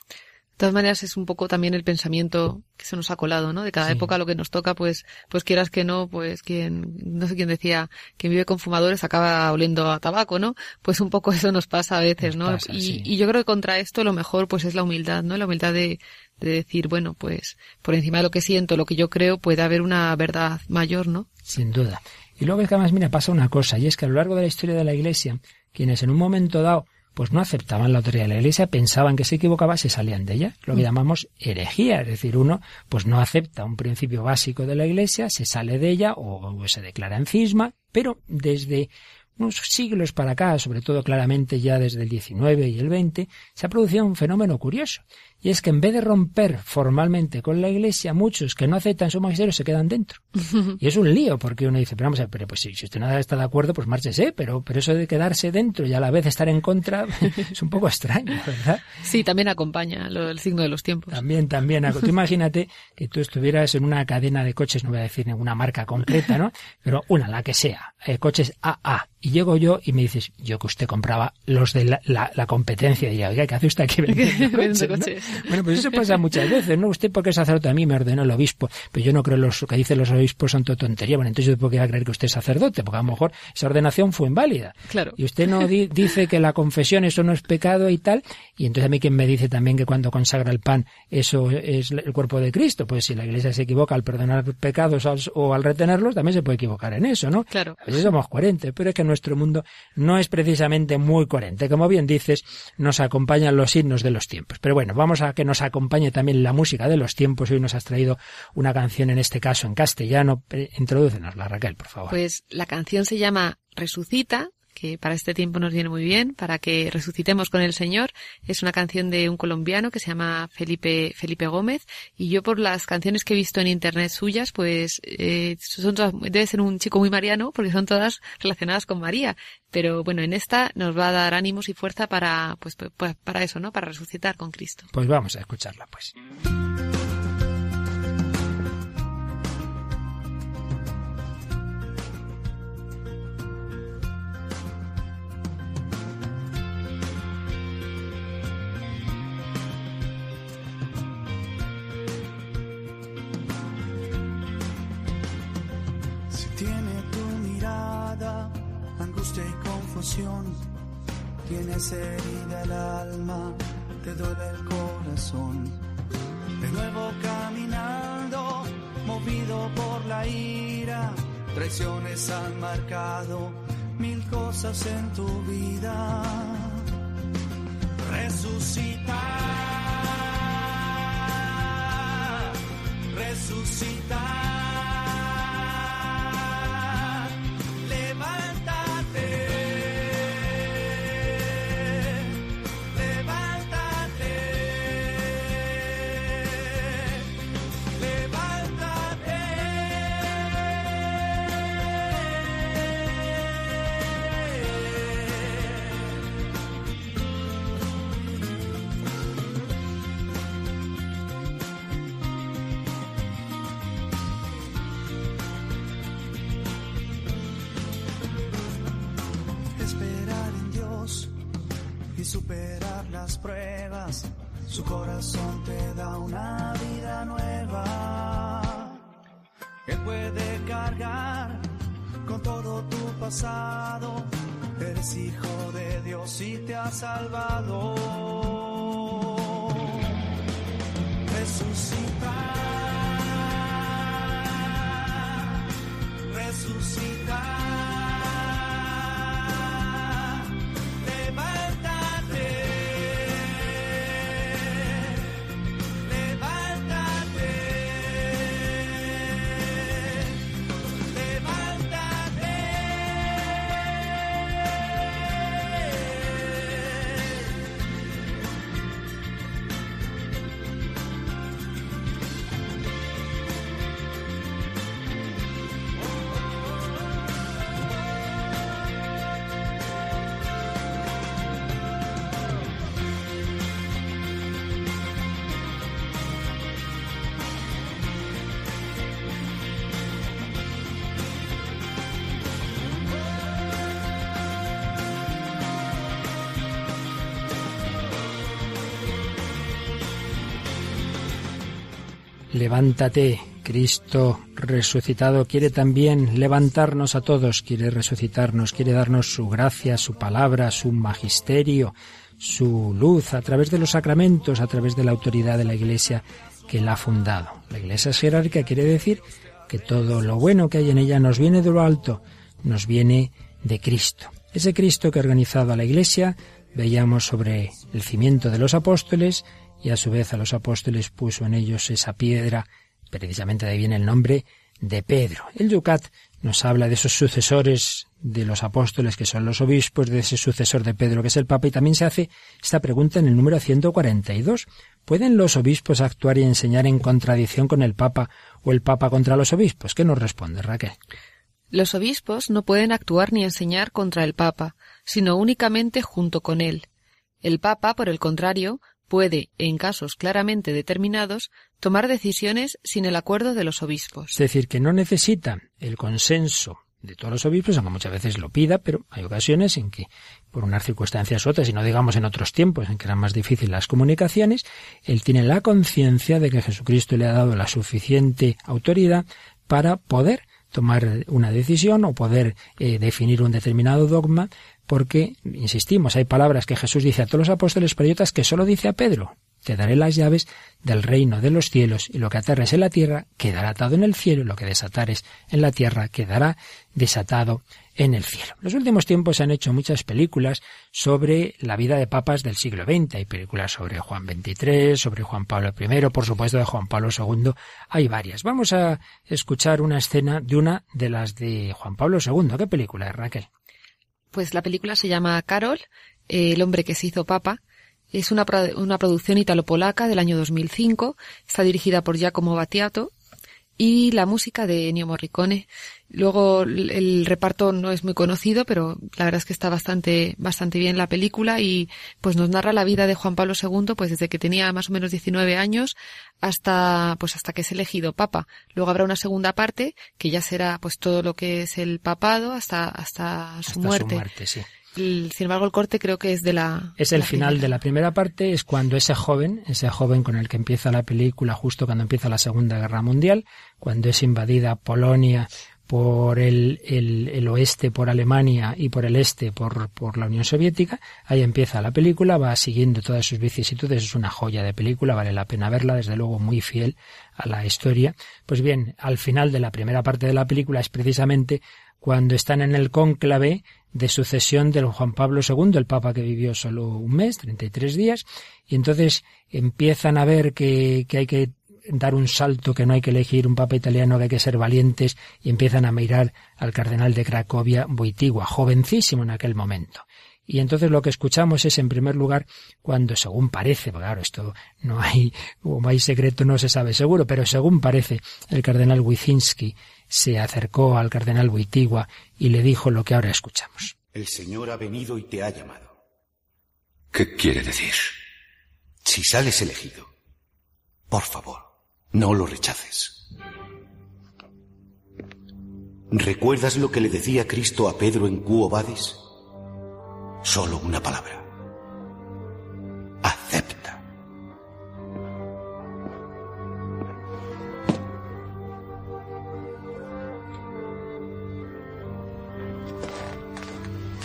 De todas maneras es un poco también el pensamiento que se nos ha colado, ¿no? De cada época lo que nos toca, pues, pues quieras que no, pues quien, no sé quién decía, quien vive con fumadores acaba oliendo a tabaco, ¿no? Pues un poco eso nos pasa a veces, ¿no? y, y, yo creo que contra esto lo mejor pues es la humildad, ¿no? La humildad de, de decir, bueno, pues por encima de lo que siento, lo que yo creo, puede haber una verdad mayor, ¿no? Sin duda. Y luego es que además, mira, pasa una cosa, y es que a lo largo de la historia de la Iglesia, quienes en un momento dado pues no aceptaban la autoridad de la Iglesia, pensaban que se equivocaba, se salían de ella, lo que mm. llamamos herejía, es decir, uno pues no acepta un principio básico de la Iglesia, se sale de ella o, se declara en cisma, pero desde unos siglos para acá, sobre todo claramente ya desde el XIX y el XX, se ha producido un fenómeno curioso. Y es que en vez de romper formalmente con la Iglesia, muchos que no aceptan su magisterio se quedan dentro. Y es un lío, porque uno dice, pero vamos a ver, pero pues si, usted no está de acuerdo, pues márchese, pero, pero eso de quedarse dentro y a la vez estar en contra es un poco extraño, ¿verdad? Sí, también acompaña el signo de los tiempos. También, también. Tú imagínate que tú estuvieras en una cadena de coches, no voy a decir ninguna marca concreta, ¿no? Pero una, la que sea, eh, coches AA. Y llego yo y me dices, yo que usted compraba los de la, la, competencia. Y diría, oiga, ¿qué hace usted aquí vendiendo coches? Bueno, pues eso pasa muchas veces, ¿no? Usted porque es sacerdote a mí me ordenó el obispo, pero yo no creo los que dicen los obispos son todo tontería. Bueno, entonces yo puedo creer que usted es sacerdote, porque a lo mejor esa ordenación fue inválida. Claro. Y usted no dice que la confesión eso no es pecado y tal, y entonces a mí quien me dice también que cuando consagra el pan eso es el cuerpo de Cristo, pues si la iglesia se equivoca al perdonar pecados o al retenerlos, también se puede equivocar en eso, ¿no? Claro. A veces somos coherentes, pero es que nuestro mundo no es precisamente muy coherente. Como bien dices, nos acompañan los signos de los tiempos. Pero bueno, vamos a que nos acompañe también la música de los tiempos. Hoy nos has traído una canción, en este caso en castellano. Introdúcenos la Raquel, por favor. Pues la canción se llama Resucita que para este tiempo nos viene muy bien, para que resucitemos con el Señor. Es una canción de un colombiano que se llama Felipe, Felipe Gómez, y yo por las canciones que he visto en internet suyas, pues eh, son todas, debe ser un chico muy mariano, porque son todas relacionadas con María. Pero bueno, en esta nos va a dar ánimos y fuerza para, pues, pues para eso, ¿no? Para resucitar con Cristo. Pues vamos a escucharla, pues. Tienes herida el alma, te duele el corazón. De nuevo caminando, movido por la ira, traiciones han marcado mil cosas en tu vida. Resucita, resucita. Su corazón te da una vida nueva. Él puede cargar con todo tu pasado, eres hijo de Dios y te ha salvado. Levántate, Cristo resucitado quiere también levantarnos a todos, quiere resucitarnos, quiere darnos su gracia, su palabra, su magisterio, su luz a través de los sacramentos, a través de la autoridad de la Iglesia que la ha fundado. La Iglesia es jerárquica quiere decir que todo lo bueno que hay en ella nos viene de lo alto, nos viene de Cristo. Ese Cristo que ha organizado a la Iglesia, veíamos sobre el cimiento de los apóstoles, y a su vez a los apóstoles puso en ellos esa piedra, precisamente de ahí viene el nombre de Pedro. El Yucat nos habla de esos sucesores de los apóstoles que son los obispos, de ese sucesor de Pedro que es el Papa, y también se hace esta pregunta en el número 142. ¿Pueden los obispos actuar y enseñar en contradicción con el Papa o el Papa contra los obispos? ¿Qué nos responde Raquel? Los obispos no pueden actuar ni enseñar contra el Papa, sino únicamente junto con él. El Papa, por el contrario, puede, en casos claramente determinados, tomar decisiones sin el acuerdo de los obispos. Es decir, que no necesita el consenso de todos los obispos, aunque muchas veces lo pida, pero hay ocasiones en que, por unas circunstancias u otras, y no digamos en otros tiempos en que eran más difíciles las comunicaciones, él tiene la conciencia de que Jesucristo le ha dado la suficiente autoridad para poder tomar una decisión o poder eh, definir un determinado dogma porque, insistimos, hay palabras que Jesús dice a todos los apóstoles, pero hay otras que solo dice a Pedro. Te daré las llaves del reino de los cielos, y lo que aterres en la tierra quedará atado en el cielo, y lo que desatares en la tierra quedará desatado en el cielo. En los últimos tiempos se han hecho muchas películas sobre la vida de papas del siglo XX. Hay películas sobre Juan XXIII, sobre Juan Pablo I, por supuesto de Juan Pablo II. Hay varias. Vamos a escuchar una escena de una de las de Juan Pablo II. ¿Qué película es, Raquel? Pues la película se llama Carol, el hombre que se hizo papa. Es una, una producción italo-polaca del año 2005. Está dirigida por Giacomo Battiato y la música de Ennio Morricone. Luego el reparto no es muy conocido, pero la verdad es que está bastante, bastante bien la película y pues nos narra la vida de Juan Pablo II pues desde que tenía más o menos 19 años hasta, pues hasta que es elegido papa. Luego habrá una segunda parte que ya será pues todo lo que es el papado hasta, hasta su muerte. Su muerte sí sin embargo, el corte creo que es de la. Es el final de la primera parte, es cuando ese joven, ese joven con el que empieza la película, justo cuando empieza la Segunda Guerra Mundial, cuando es invadida Polonia por el, el, el, oeste por Alemania y por el este por, por la Unión Soviética. Ahí empieza la película, va siguiendo todas sus vicisitudes, es una joya de película, vale la pena verla, desde luego muy fiel a la historia. Pues bien, al final de la primera parte de la película es precisamente cuando están en el cónclave de sucesión del Juan Pablo II, el Papa que vivió solo un mes, 33 días, y entonces empiezan a ver que, hay que dar un salto, que no hay que elegir un papa italiano, que hay que ser valientes, y empiezan a mirar al cardenal de Cracovia, Boitigua, jovencísimo en aquel momento. Y entonces lo que escuchamos es, en primer lugar, cuando según parece, claro, esto no hay, como hay secreto no se sabe seguro, pero según parece, el cardenal Wyszynski se acercó al cardenal Wittigua y le dijo lo que ahora escuchamos. El Señor ha venido y te ha llamado. ¿Qué quiere decir? Si sales elegido, por favor, no lo rechaces. ¿Recuerdas lo que le decía Cristo a Pedro en Cuobades? Solo una palabra.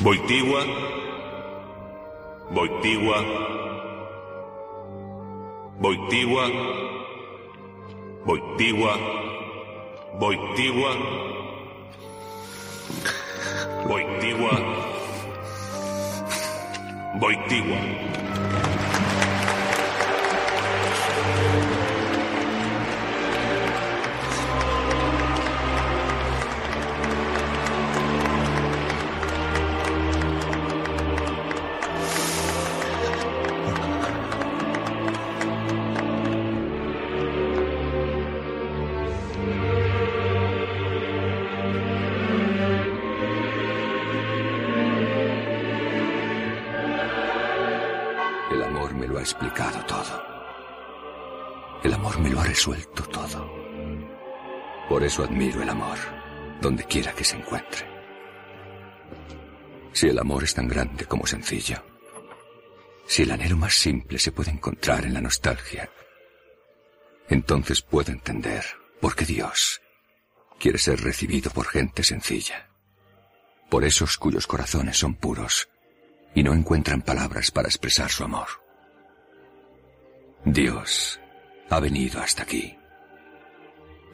Boitigua, Boitigua, Boitigua, Boitigua, Boitigua, Boitigua. Eso admiro el amor, donde quiera que se encuentre. Si el amor es tan grande como sencillo, si el anhelo más simple se puede encontrar en la nostalgia, entonces puedo entender por qué Dios quiere ser recibido por gente sencilla, por esos cuyos corazones son puros y no encuentran palabras para expresar su amor. Dios ha venido hasta aquí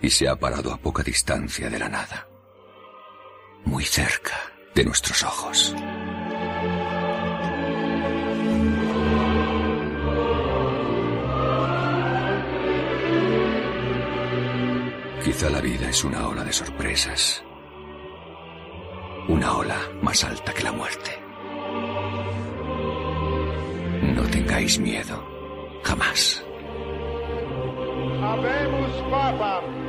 y se ha parado a poca distancia de la nada, muy cerca de nuestros ojos. Quizá la vida es una ola de sorpresas, una ola más alta que la muerte. No tengáis miedo jamás. Papam.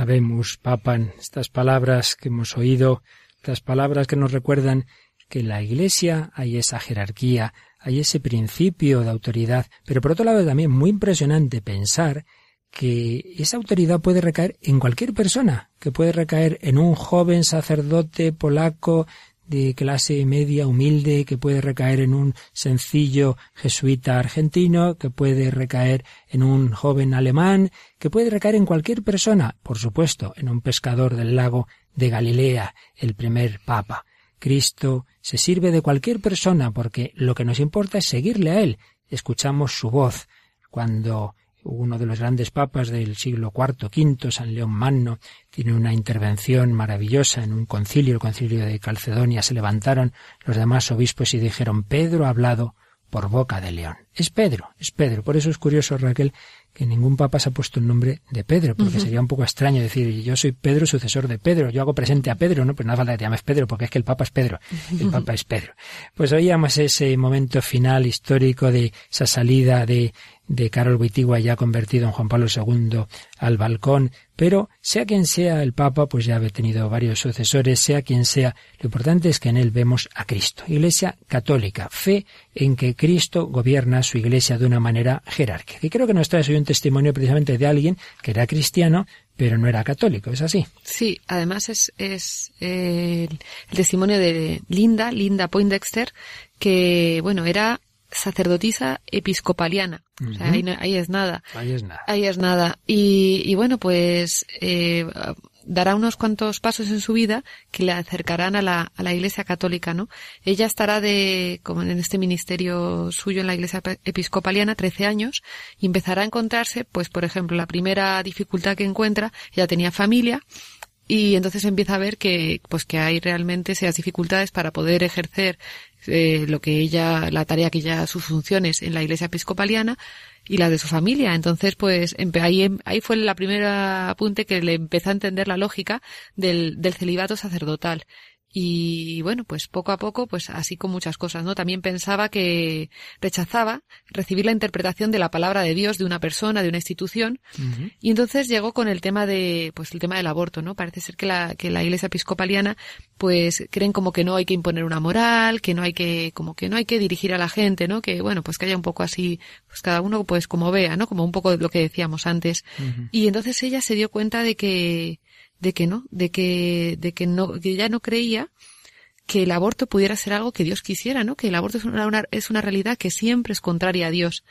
Habemus Papam. Estas palabras que hemos oído, estas palabras que nos recuerdan que en la Iglesia hay esa jerarquía, hay ese principio de autoridad, pero por otro lado también muy impresionante pensar que esa autoridad puede recaer en cualquier persona, que puede recaer en un joven sacerdote polaco de clase media humilde que puede recaer en un sencillo jesuita argentino, que puede recaer en un joven alemán, que puede recaer en cualquier persona, por supuesto, en un pescador del lago de Galilea, el primer papa. Cristo se sirve de cualquier persona porque lo que nos importa es seguirle a Él. Escuchamos su voz cuando uno de los grandes papas del siglo IV, V, San León Magno, tiene una intervención maravillosa en un concilio, el concilio de Calcedonia, se levantaron los demás obispos y dijeron, Pedro ha hablado por boca de león. Es Pedro, es Pedro. Por eso es curioso, Raquel, que ningún papa se ha puesto el nombre de Pedro, porque sería un poco extraño decir, yo soy Pedro, sucesor de Pedro, yo hago presente a Pedro, no, pues no hace falta que te llames Pedro, porque es que el papa es Pedro, el papa es Pedro. Pues oíamos ese momento final histórico de esa salida de de Carol Wittigua ya convertido en Juan Pablo II al balcón, pero sea quien sea el Papa, pues ya ha tenido varios sucesores, sea quien sea, lo importante es que en él vemos a Cristo. Iglesia católica, fe en que Cristo gobierna su iglesia de una manera jerárquica. Y creo que nos trae hoy un testimonio precisamente de alguien que era cristiano, pero no era católico, ¿es así? Sí, además es, es eh, el, testimonio de Linda, Linda Poindexter, que, bueno, era sacerdotisa episcopaliana. o sea, ahí, es nada. Ahí es nada. Ahí es nada. Y, y bueno, pues eh, dará unos cuantos pasos en su vida que le acercarán a la, a la Iglesia Católica, ¿no? Ella estará de, como en este ministerio suyo en la Iglesia Episcopaliana, 13 años, y empezará a encontrarse, pues, por ejemplo, la primera dificultad que encuentra, ella tenía familia, y entonces empieza a ver que pues que hay realmente esas dificultades para poder ejercer eh, lo que ella, la tarea que ella, sus funciones en la iglesia episcopaliana y la de su familia. Entonces, pues ahí, em, ahí fue la primera apunte que le empezó a entender la lógica del, del celibato sacerdotal. Y bueno, pues poco a poco, pues así con muchas cosas, ¿no? También pensaba que rechazaba recibir la interpretación de la palabra de Dios de una persona, de una institución. Y entonces llegó con el tema de, pues el tema del aborto, ¿no? Parece ser que la, que la iglesia episcopaliana, pues creen como que no hay que imponer una moral, que no hay que, como que no hay que dirigir a la gente, ¿no? Que bueno, pues que haya un poco así, pues cada uno pues como vea, ¿no? Como un poco lo que decíamos antes. Y entonces ella se dio cuenta de que, de que no, de que, de que no, que ya no creía que el aborto pudiera ser algo que Dios quisiera, ¿no? Que el aborto es una, es una realidad que siempre es contraria a Dios.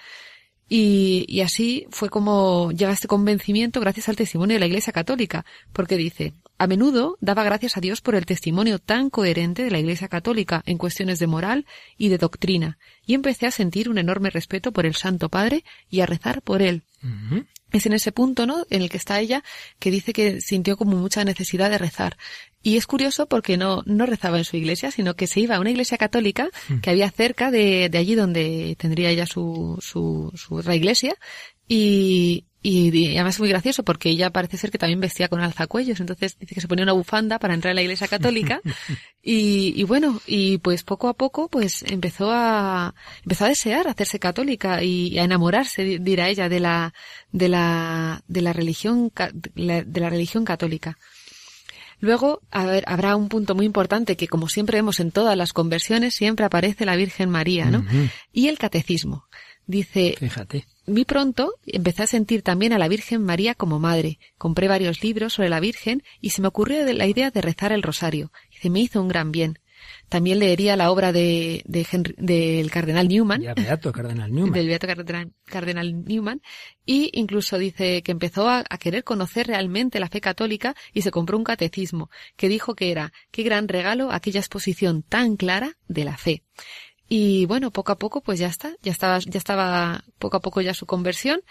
Y, y, así fue como llega este convencimiento gracias al testimonio de la Iglesia Católica, porque dice, a menudo daba gracias a Dios por el testimonio tan coherente de la Iglesia Católica en cuestiones de moral y de doctrina, y empecé a sentir un enorme respeto por el Santo Padre y a rezar por él es en ese punto, ¿no? En el que está ella, que dice que sintió como mucha necesidad de rezar. Y es curioso porque no, no rezaba en su iglesia, sino que se iba a una iglesia católica mm. que había cerca de, de allí donde tendría ella su, su, su otra iglesia. Y, y, además es muy gracioso porque ella parece ser que también vestía con alzacuellos, entonces dice que se ponía una bufanda para entrar a la iglesia católica y, y, bueno, y pues poco a poco pues empezó a, empezó a desear hacerse católica y, a enamorarse, dirá ella, de la, de la, de la religión, de la religión católica. Luego, a ver, habrá un punto muy importante que, como siempre vemos en todas las conversiones, siempre aparece la Virgen María, ¿no? Y el catecismo. Dice, Fíjate. Muy pronto empecé a sentir también a la Virgen María como madre. Compré varios libros sobre la Virgen y se me ocurrió la idea de rezar el rosario. Y se me hizo un gran bien. También leería la obra de, del cardenal Newman. Beato Cardenal Newman. Del Beato cardenal, Newman. Y incluso dice que empezó a, a, querer conocer realmente la fe católica y se compró un catecismo que dijo que era qué gran regalo aquella exposición tan clara de la fe. Y bueno, poco a poco pues ya está, ya estaba, ya estaba poco a poco ya su conversión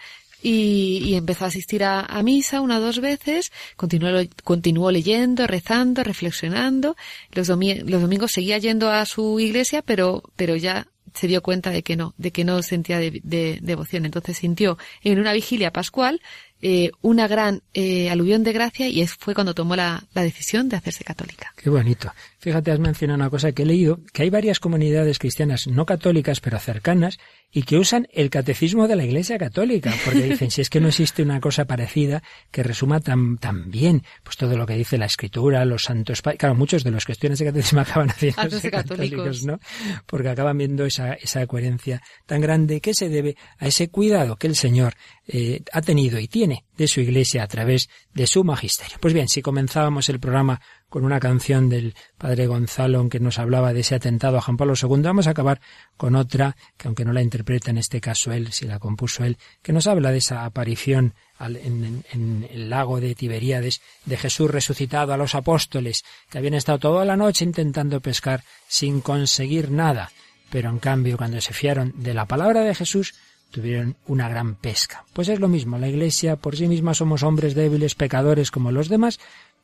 y, y empezó a asistir a, misa una o dos veces, continuó, continuó leyendo, rezando, reflexionando, los, los domingos seguía yendo a su iglesia, pero, pero ya se dio cuenta de que no, de que no sentía de, devoción. Entonces sintió en una vigilia pascual eh, una gran eh, aluvión de gracia y es, fue cuando tomó la, la, decisión de hacerse católica. Qué bonito. Fíjate, has mencionado una cosa que he leído, que hay varias comunidades cristianas no católicas, pero cercanas, y que usan el catecismo de la Iglesia Católica, porque dicen, si es que no existe una cosa parecida que resuma tan, tan bien, pues todo lo que dice la Escritura, los santos claro, muchos de los cuestiones de catecismo acaban haciéndose católicos, ¿no? Porque acaban viendo esa, esa coherencia tan grande que se debe a ese cuidado que el Señor eh, ha tenido y tiene de su Iglesia a través de su magisterio. Pues bien, si comenzábamos el programa con una canción del padre Gonzalo que nos hablaba de ese atentado a Juan Pablo II. Vamos a acabar con otra, que aunque no la interpreta en este caso él, si la compuso él, que nos habla de esa aparición en, el lago de Tiberíades de Jesús resucitado a los apóstoles, que habían estado toda la noche intentando pescar sin conseguir nada. Pero en cambio, cuando se fiaron de la palabra de Jesús, tuvieron una gran pesca. Pues es lo mismo, la Iglesia por sí misma somos hombres débiles, pecadores como los demás,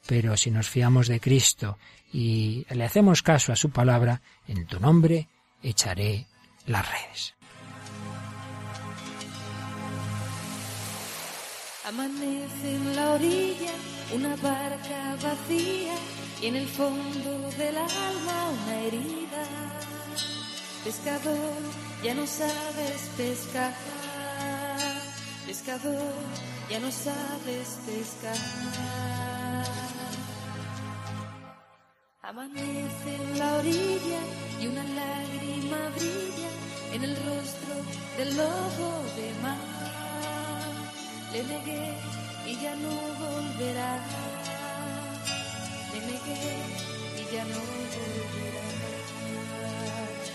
pero si nos fiamos de Cristo y le hacemos caso a su palabra, en tu nombre echaré las redes. Amanece en la orilla una barca vacía y en el fondo una herida. Pescador, ya no sabes pescar. Pescador, ya no sabes pescar. Amanece en la orilla y una lágrima brilla en el rostro del lobo de mar le negué y ya no volverá. Le negué y ya no volverá.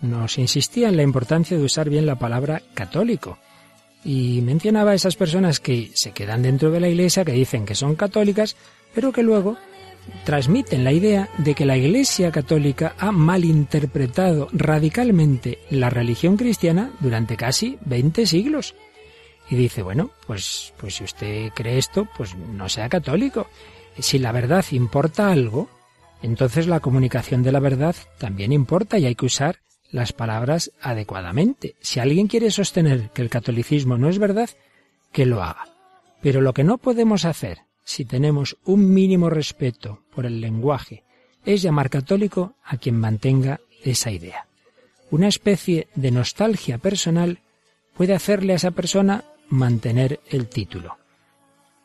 nos insistía en la importancia de usar bien la palabra católico. Y mencionaba a esas personas que se quedan dentro de la iglesia, que dicen que son católicas, pero que luego transmiten la idea de que la Iglesia católica ha malinterpretado radicalmente la religión cristiana durante casi 20 siglos. Y dice, bueno, pues, pues si usted cree esto, pues no sea católico. Si la verdad importa algo, entonces la comunicación de la verdad también importa y hay que usar las palabras adecuadamente. Si alguien quiere sostener que el catolicismo no es verdad, que lo haga. Pero lo que no podemos hacer, si tenemos un mínimo respeto por el lenguaje, es llamar católico a quien mantenga esa idea. Una especie de nostalgia personal puede hacerle a esa persona mantener el título.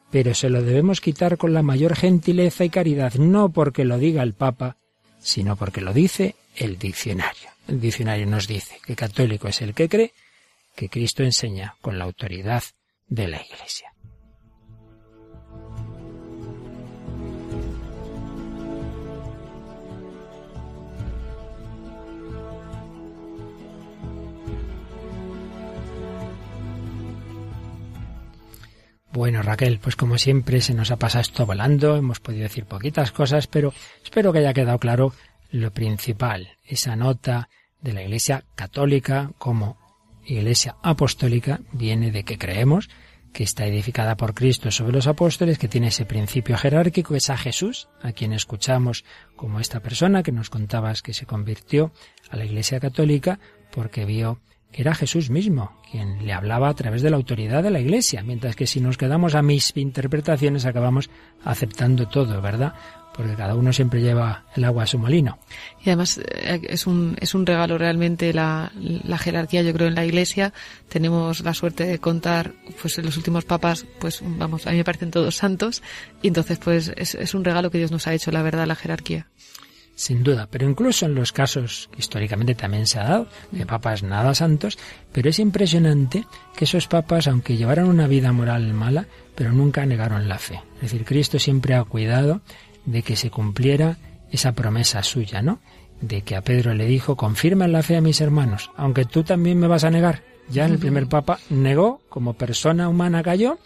Pero se lo debemos quitar con la mayor gentileza y caridad, no porque lo diga el Papa, sino porque lo dice el diccionario. El diccionario nos dice que católico es el que cree que Cristo enseña con la autoridad de la Iglesia. Bueno, Raquel, pues como siempre se nos ha pasado esto volando, hemos podido decir poquitas cosas, pero espero que haya quedado claro lo principal, esa nota de la Iglesia católica como Iglesia apostólica viene de que creemos que está edificada por Cristo sobre los apóstoles, que tiene ese principio jerárquico, es a Jesús, a quien escuchamos como esta persona que nos contabas que se convirtió a la Iglesia católica porque vio que era Jesús mismo quien le hablaba a través de la autoridad de la Iglesia, mientras que si nos quedamos a mis interpretaciones acabamos aceptando todo, ¿verdad? Porque cada uno siempre lleva el agua a su molino. Y además eh, es un, es un regalo realmente la, la jerarquía, yo creo, en la Iglesia. Tenemos la suerte de contar, pues los últimos papas, pues vamos, a mí me parecen todos santos. Y entonces, pues es, es un regalo que Dios nos ha hecho, la verdad, la jerarquía sin duda, pero incluso en los casos que históricamente también se ha dado, de papas nada santos, pero es impresionante que esos papas, aunque llevaran una vida moral mala, pero nunca negaron la fe. Es decir, Cristo siempre ha cuidado de que se cumpliera esa promesa suya, ¿no? De que a Pedro le dijo, confirma la fe a mis hermanos, aunque tú también me vas a negar. Ya el primer papa negó, como persona humana cayó,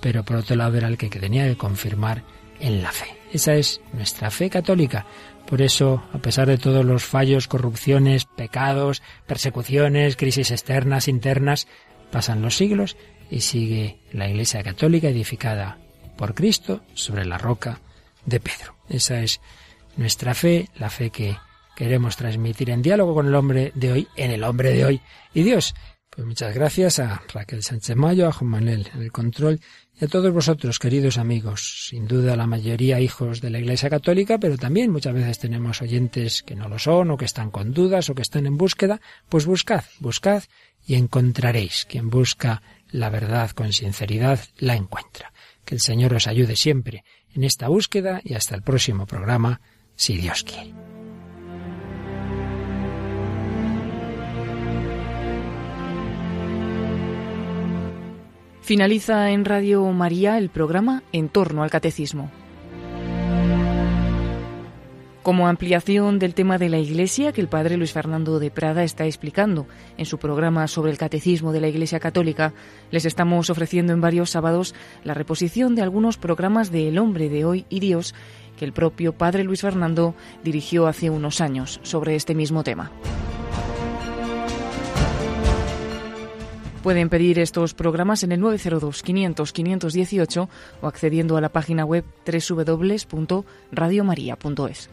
pero por otro lado era el que tenía que confirmar en la fe. Esa es nuestra fe católica. Por eso, a pesar de todos los fallos, corrupciones, pecados, persecuciones, crisis externas, internas, pasan los siglos y sigue la Iglesia Católica edificada por Cristo sobre la roca de Pedro. Esa es nuestra fe, la fe que queremos transmitir en diálogo con el hombre de hoy, en el hombre de hoy. Y Dios, pues muchas gracias a Raquel Sánchez Mayo, a Juan Manuel en el control y a todos vosotros, queridos amigos. Sin duda la mayoría hijos de la Iglesia Católica, pero también muchas veces tenemos oyentes que no lo son o que están con dudas o que están en búsqueda. Pues buscad, buscad y encontraréis. Quien busca la verdad con sinceridad la encuentra. Que el Señor os ayude siempre en esta búsqueda y hasta el próximo programa, si Dios quiere. Finaliza en Radio María el programa En torno al Catecismo. Como ampliación del tema de la Iglesia que el padre Luis Fernando de Prada está explicando en su programa sobre el Catecismo de la Iglesia Católica, les estamos ofreciendo en varios sábados la reposición de algunos programas de El hombre de hoy y Dios que el propio padre Luis Fernando dirigió hace unos años sobre este mismo tema. Pueden pedir estos programas en el 902 500 518 o accediendo a la página web www.radiomaria.es.